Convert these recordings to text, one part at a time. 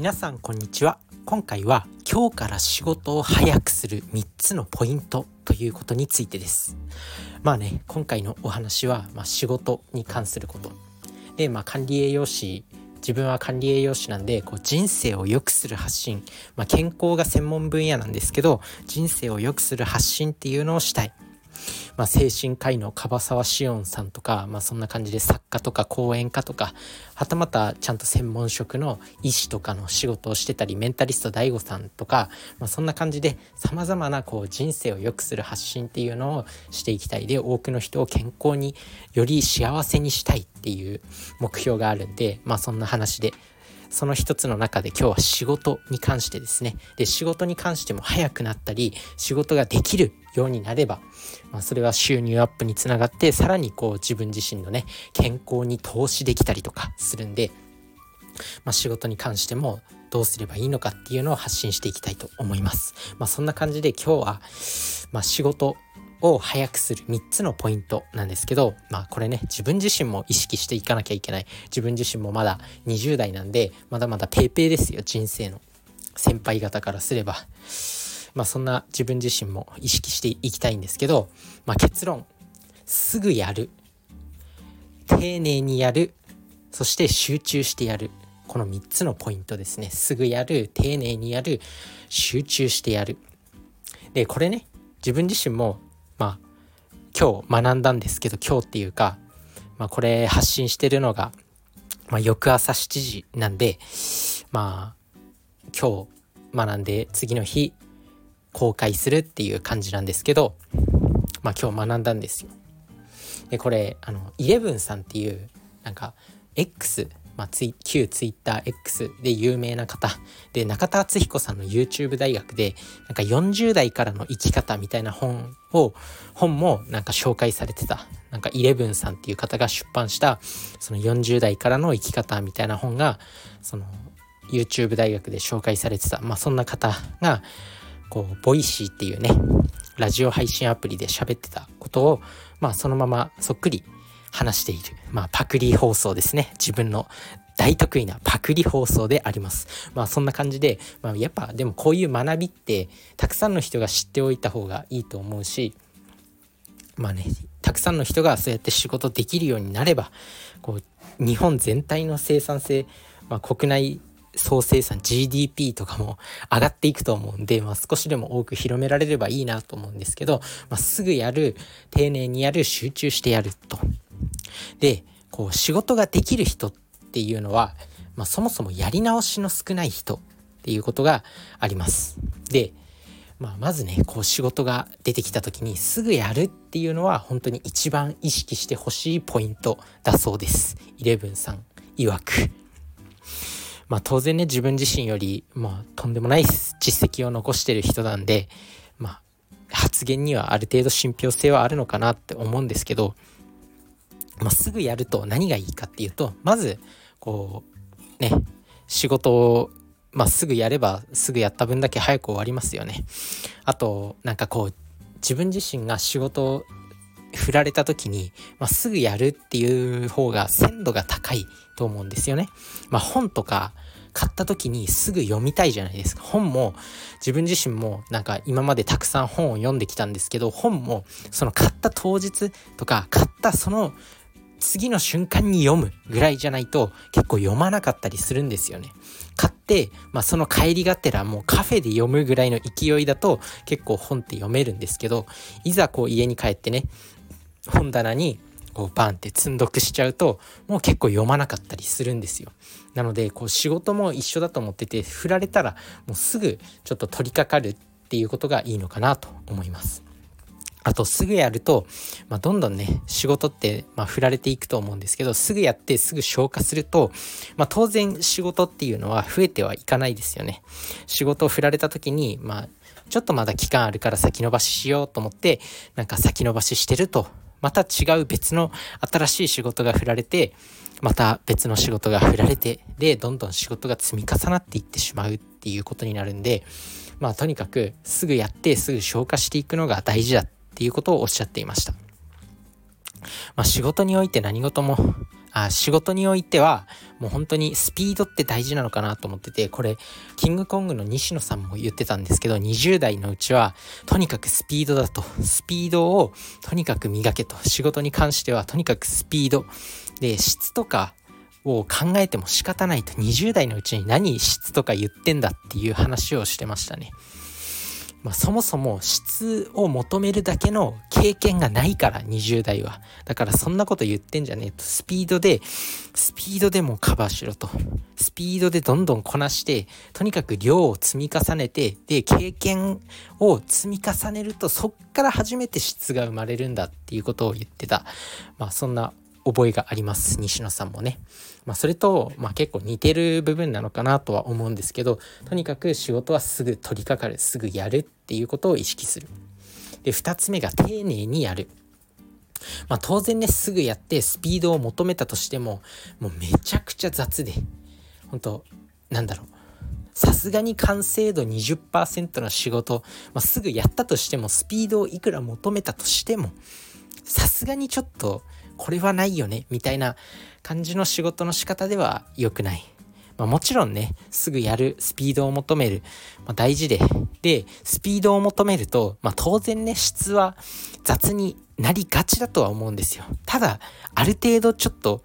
皆さんこんにちは。今回は今日から仕事を早くする3つのポイントということについてです。まあね今回のお話は、まあ、仕事に関すること。で、まあ、管理栄養士自分は管理栄養士なんでこう人生を良くする発信、まあ、健康が専門分野なんですけど人生を良くする発信っていうのをしたい。まあ、精神科医の樺沢志音さんとか、まあ、そんな感じで作家とか講演家とかはたまたちゃんと専門職の医師とかの仕事をしてたりメンタリスト DAIGO さんとか、まあ、そんな感じでさまざまなこう人生を良くする発信っていうのをしていきたいで多くの人を健康により幸せにしたいっていう目標があるんで、まあ、そんな話でその一つの中で今日は仕事に関してですね。で仕事に関しても早くなったり仕事ができるようになれば、まあ、それは収入アップにつながってさらにこう自分自身のね健康に投資できたりとかするんで、まあ、仕事に関してもどうすればいいのかっていうのを発信していきたいと思います。まあ、そんな感じで今日は、まあ、仕事を早くする3つのポイントなんですけど、まあこれね、自分自身も意識していかなきゃいけない。自分自身もまだ20代なんで、まだまだペーペーですよ、人生の。先輩方からすれば。まあそんな自分自身も意識していきたいんですけど、まあ結論、すぐやる。丁寧にやる。そして集中してやる。この3つのポイントですね。すぐやる、丁寧にやる、集中してやる。で、これね、自分自身もまあ今日学んだんですけど今日っていうか、まあ、これ発信してるのが、まあ、翌朝7時なんでまあ今日学んで次の日公開するっていう感じなんですけど、まあ、今日学んだんですよ。でこれあのイレブンさんっていうなんか X まあ、ツイ旧 TwitterX で有名な方。で中田敦彦さんの YouTube 大学でなんか40代からの生き方みたいな本を本もなんか紹介されてた。なんかイレブンさんっていう方が出版したその40代からの生き方みたいな本がその YouTube 大学で紹介されてた。まあそんな方がこう Voicy っていうねラジオ配信アプリで喋ってたことをまあそのままそっくり話している。まあ、パクリ放送ですね。自分の大得意なパクリ放送であります。まあそんな感じで、まあ、やっぱでもこういう学びってたくさんの人が知っておいた方がいいと思うし、まあね、たくさんの人がそうやって仕事できるようになれば、こう日本全体の生産性、まあ、国内総生産 GDP とかも上がっていくと思うんで、まあ、少しでも多く広められればいいなと思うんですけど、まあ、すぐやる丁寧にやる集中してやるとで、こう仕事ができる人っていうのは、まあ、そもそもやり直しの少ない人っていうことがあります。で、まあ、まずね、こう仕事が出てきた時にすぐやるっていうのは本当に一番意識してほしいポイントだそうです。イレブンさん曰く。まあ当然ね、自分自身より、まあとんでもない実績を残してる人なんで、まあ発言にはある程度信憑性はあるのかなって思うんですけど、まあ、すぐやると何がいいかっていうとまずこうね仕事を、まあ、すぐやればすぐやった分だけ早く終わりますよね。あとなんかこう自分自身が仕事振られた時に、まあ、すぐやるっていう方が鮮度が高いと思うんですよね。まあ、本とか買った時にすぐ読みたいじゃないですか。本も自分自身もなんか今までたくさん本を読んできたんですけど本もその買った当日とか買ったその次の瞬間に読むぐらいじゃないと結構読まなかったりするんですよね。買って、まあ、その帰りがてらもうカフェで読むぐらいの勢いだと結構本って読めるんですけどいざこう家に帰ってね本棚にこうバンって積んどくしちゃうともう結構読まなかったりするんですよ。なのでこう仕事も一緒だと思ってて振られたらもうすぐちょっと取り掛かるっていうことがいいのかなと思います。あとすぐやると、まあ、どんどんね仕事って、まあ、振られていくと思うんですけどすぐやってすぐ消化すると、まあ、当然仕事っていうのは増えてはいかないですよね。仕事を振られた時に、まあ、ちょっとまだ期間あるから先延ばししようと思ってなんか先延ばししてるとまた違う別の新しい仕事が振られてまた別の仕事が振られてでどんどん仕事が積み重なっていってしまうっていうことになるんでまあとにかくすぐやってすぐ消化していくのが大事だっていうことをおっしゃっていました。まあ、仕事において何事もあ仕事においてはもう本当にスピードって大事なのかなと思っててこれキングコングの西野さんも言ってたんですけど20代のうちはとにかくスピードだと。スピードをとにかく磨けと。仕事に関してはとにかくスピード。で質とかを考えても仕方ないと。20代のうちに何質とか言ってんだっていう話をしてましたね。まあ、そもそも質を求めるだけの経験がないから20代は。だからそんなこと言ってんじゃねえと。スピードでスピードでもカバーしろと。スピードでどんどんこなしてとにかく量を積み重ねてで経験を積み重ねるとそっから初めて質が生まれるんだっていうことを言ってた。まあそんな覚えがあります西野さんもね。まあ、それと、まあ、結構似てる部分なのかなとは思うんですけどとにかく仕事はすぐ取り掛かるすぐやるっていうことを意識する。で2つ目が丁寧にやる。まあ、当然ねすぐやってスピードを求めたとしてももうめちゃくちゃ雑で本当なんだろうさすがに完成度20%の仕事、まあ、すぐやったとしてもスピードをいくら求めたとしてもさすがにちょっとこれはないよねみたいな感じの仕事の仕方では良くない。まあ、もちろんね、すぐやる、スピードを求める、まあ、大事で。で、スピードを求めると、まあ、当然ね、質は雑になりがちだとは思うんですよ。ただ、ある程度ちょっと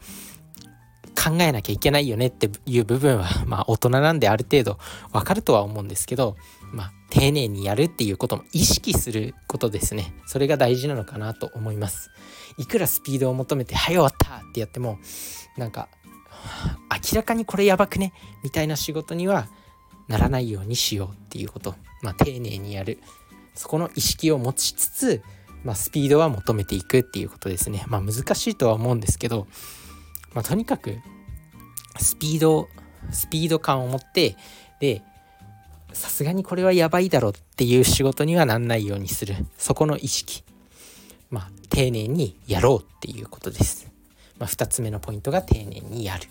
考えなきゃいけないよねっていう部分は、まあ、大人なんである程度わかるとは思うんですけど、まあ、丁寧にやるっていうことも意識することですね。それが大事なのかなと思います。いくらスピードを求めて、はい終わったってやっても、なんか、明らかにこれやばくねみたいな仕事にはならないようにしようっていうこと。まあ、丁寧にやる。そこの意識を持ちつつ、まあ、スピードは求めていくっていうことですね。まあ、難しいとは思うんですけど、まあ、とにかく、スピード、スピード感を持って、で、さすがにこれはやばいだろっていう仕事にはなんないようにする。そこの意識。まあ丁寧にやろうっていうことです、まあ、2つ目のポイントが丁寧にやる。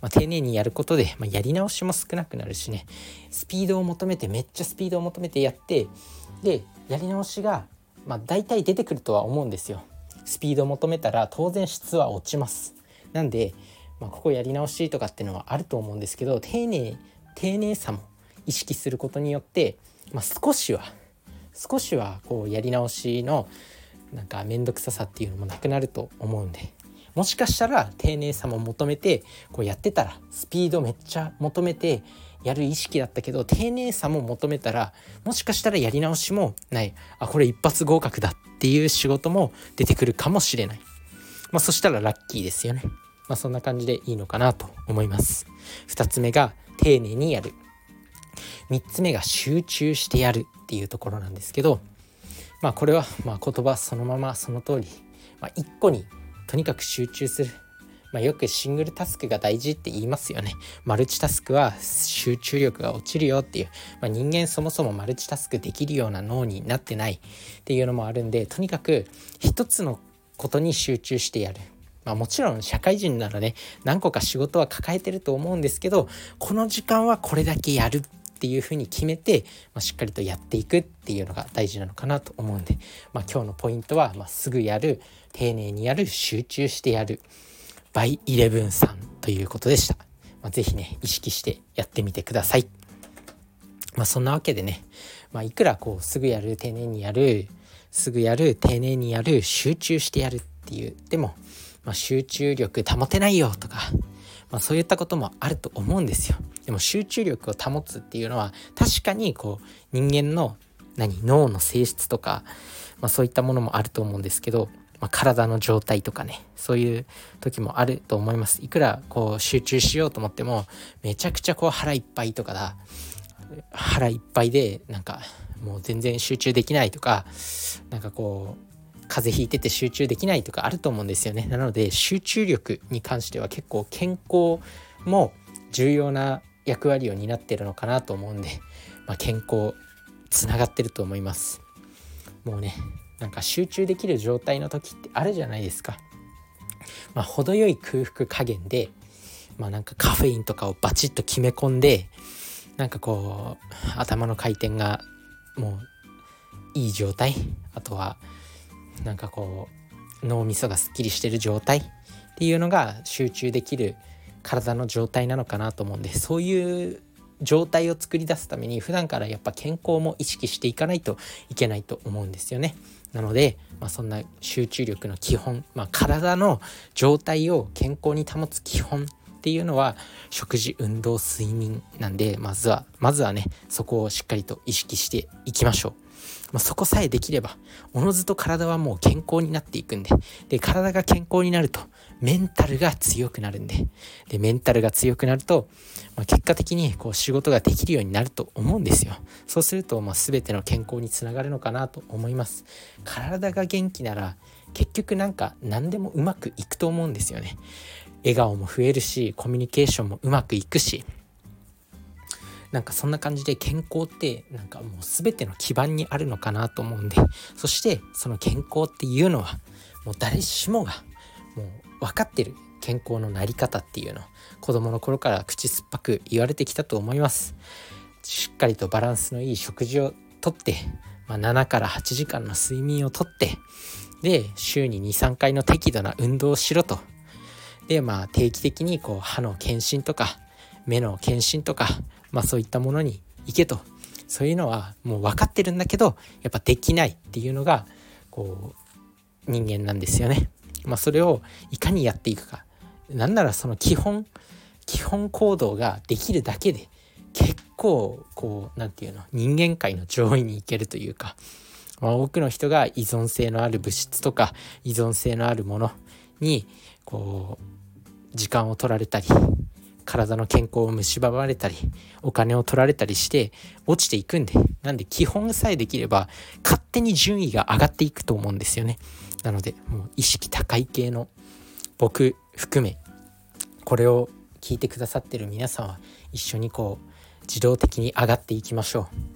まあ、丁寧にやることで、まあ、やり直しも少なくなるしね。スピードを求めてめっちゃスピードを求めてやってでやり直しが、まあ、大体出てくるとは思うんですよ。スピードを求めたら当然質は落ちます。なんで、まあ、ここやり直しとかっていうのはあると思うんですけど丁寧丁寧さも意識することによって、まあ、少しは少しはこうやり直しのなんか面倒くささっていうのもなくなると思うんでもしかしたら丁寧さも求めてこうやってたらスピードめっちゃ求めてやる意識だったけど丁寧さも求めたらもしかしたらやり直しもない。あこれ一発合格だっていう仕事も出てくるかもしれない、まあ、そしたらラッキーですよね。まあそんな感じでいいのかなと思います。2つ目が丁寧にやる。3つ目が集中してやるっていうところなんですけどまあこれはま言葉そのままその通り、まあ、1個にとにかく集中する、まあ、よくシングルタスクが大事って言いますよね。マルチタスクは集中力が落ちるよっていう、まあ、人間そもそもマルチタスクできるような脳になってないっていうのもあるんでとにかく一つのことに集中してやる。まあ、もちろん社会人ならね何個か仕事は抱えてると思うんですけどこの時間はこれだけやるっていうふうに決めて、まあ、しっかりとやっていくっていうのが大事なのかなと思うんで、まあ、今日のポイントは、まあ、すぐやる丁寧にやる集中してやる by 11さんということでした、まあ、是非ね意識してやってみてください。まあそんなわけでね、まあ、いくらこうすぐやる丁寧にやるすぐやる丁寧にやる集中してやるっていうでも、まあ、集中力保てないよとかまあ、そういったこともあると思うんですよ。でも集中力を保つっていうのは確かにこう人間の何脳の性質とか、まあ、そういったものもあると思うんですけど、まあ、体の状態とかねそういう時もあると思いますいくらこう集中しようと思ってもめちゃくちゃこう腹いっぱいとかだ腹いっぱいでなんかもう全然集中できないとかなんかこう風邪ひいてて集中できないとかあると思うんですよね。なので集中力に関しては結構健康も重要な役割を担ってるのかなと思うんで、まあ、健康つながってると思います。もうねなんか集中できる状態の時ってあるじゃないですか。まあ程よい空腹加減でまあなんかカフェインとかをバチッと決め込んでなんかこう頭の回転がもういい状態あとはなんかこう脳みそがすっきりしてる状態っていうのが集中できる体の状態なのかなと思うんでそういう状態を作り出すために普段からやっぱ健康も意識していかないといけないと思うんですよね。なので、まあ、そんな集中力の基本、まあ、体の状態を健康に保つ基本っていうのは食事運動睡眠なんでまずはまずはねそこをしっかりと意識していきましょう。まあ、そこさえできればおのずと体はもう健康になっていくんでで体が健康になるとメンタルが強くなるんででメンタルが強くなると、まあ、結果的にこう仕事ができるようになると思うんですよ。そうすると、まあ、全ての健康につながるのかなと思います。体が元気なら結局なんか何でもうまくいくと思うんですよね。笑顔も増えるしコミュニケーションもうまくいくし。なんかそんな感じで健康ってなんかもう全ての基盤にあるのかなと思うんで。そしてその健康っていうのはもう誰しもがもう分かってる健康のなり方っていうの。子供の頃から口酸っぱく言われてきたと思います。しっかりとバランスのいい食事をとって、まあ、7から8時間の睡眠をとってで週に23回の適度な運動をしろと。でまあ定期的にこう歯の検診とか目の検診とかまあそういったものに行けとそういうのはもう分かってるんだけどやっぱできないっていうのがこう人間なんですよね。まあ、それをいかにやっていくかなんならその基本基本行動ができるだけで結構こう何て言うの人間界の上位に行けるというか、まあ、多くの人が依存性のある物質とか依存性のあるものにこう時間を取られたり体の健康を蝕まれたりお金を取られたりして落ちていくんでなんで基本さえできれば勝手に順位が上がっていくと思うんですよね。なのでもう意識高い系の僕含めこれを聞いてくださってる皆さんは一緒にこう自動的に上がっていきましょう。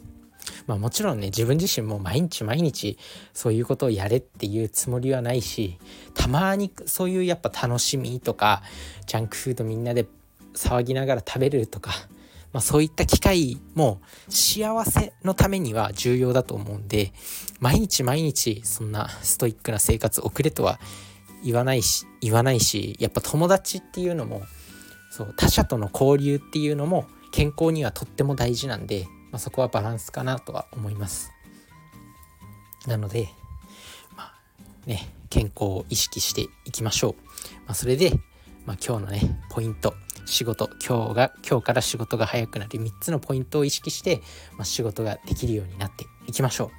まあもちろんね自分自身も毎日毎日そういうことをやれっていうつもりはないしたまにそういうやっぱ楽しみとかジャンクフードみんなで騒ぎながら食べるとか、まあ、そういった機会も幸せのためには重要だと思うんで毎日毎日そんなストイックな生活送れとは言わないし言わないしやっぱ友達っていうのもそう他者との交流っていうのも健康にはとっても大事なんで、まあ、そこはバランスかなとは思います。なのでまあね健康を意識していきましょう、まあ、それで、まあ、今日のねポイント仕事。今日が今日から仕事が早くなる3つのポイントを意識して、まあ、仕事ができるようになっていきましょう。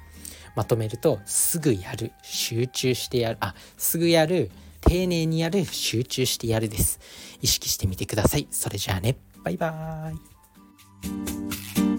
まとめるとすぐやる集中してやる。あすぐやる丁寧にやる集中してやるです。意識してみてください。それじゃあね。バイバーイ。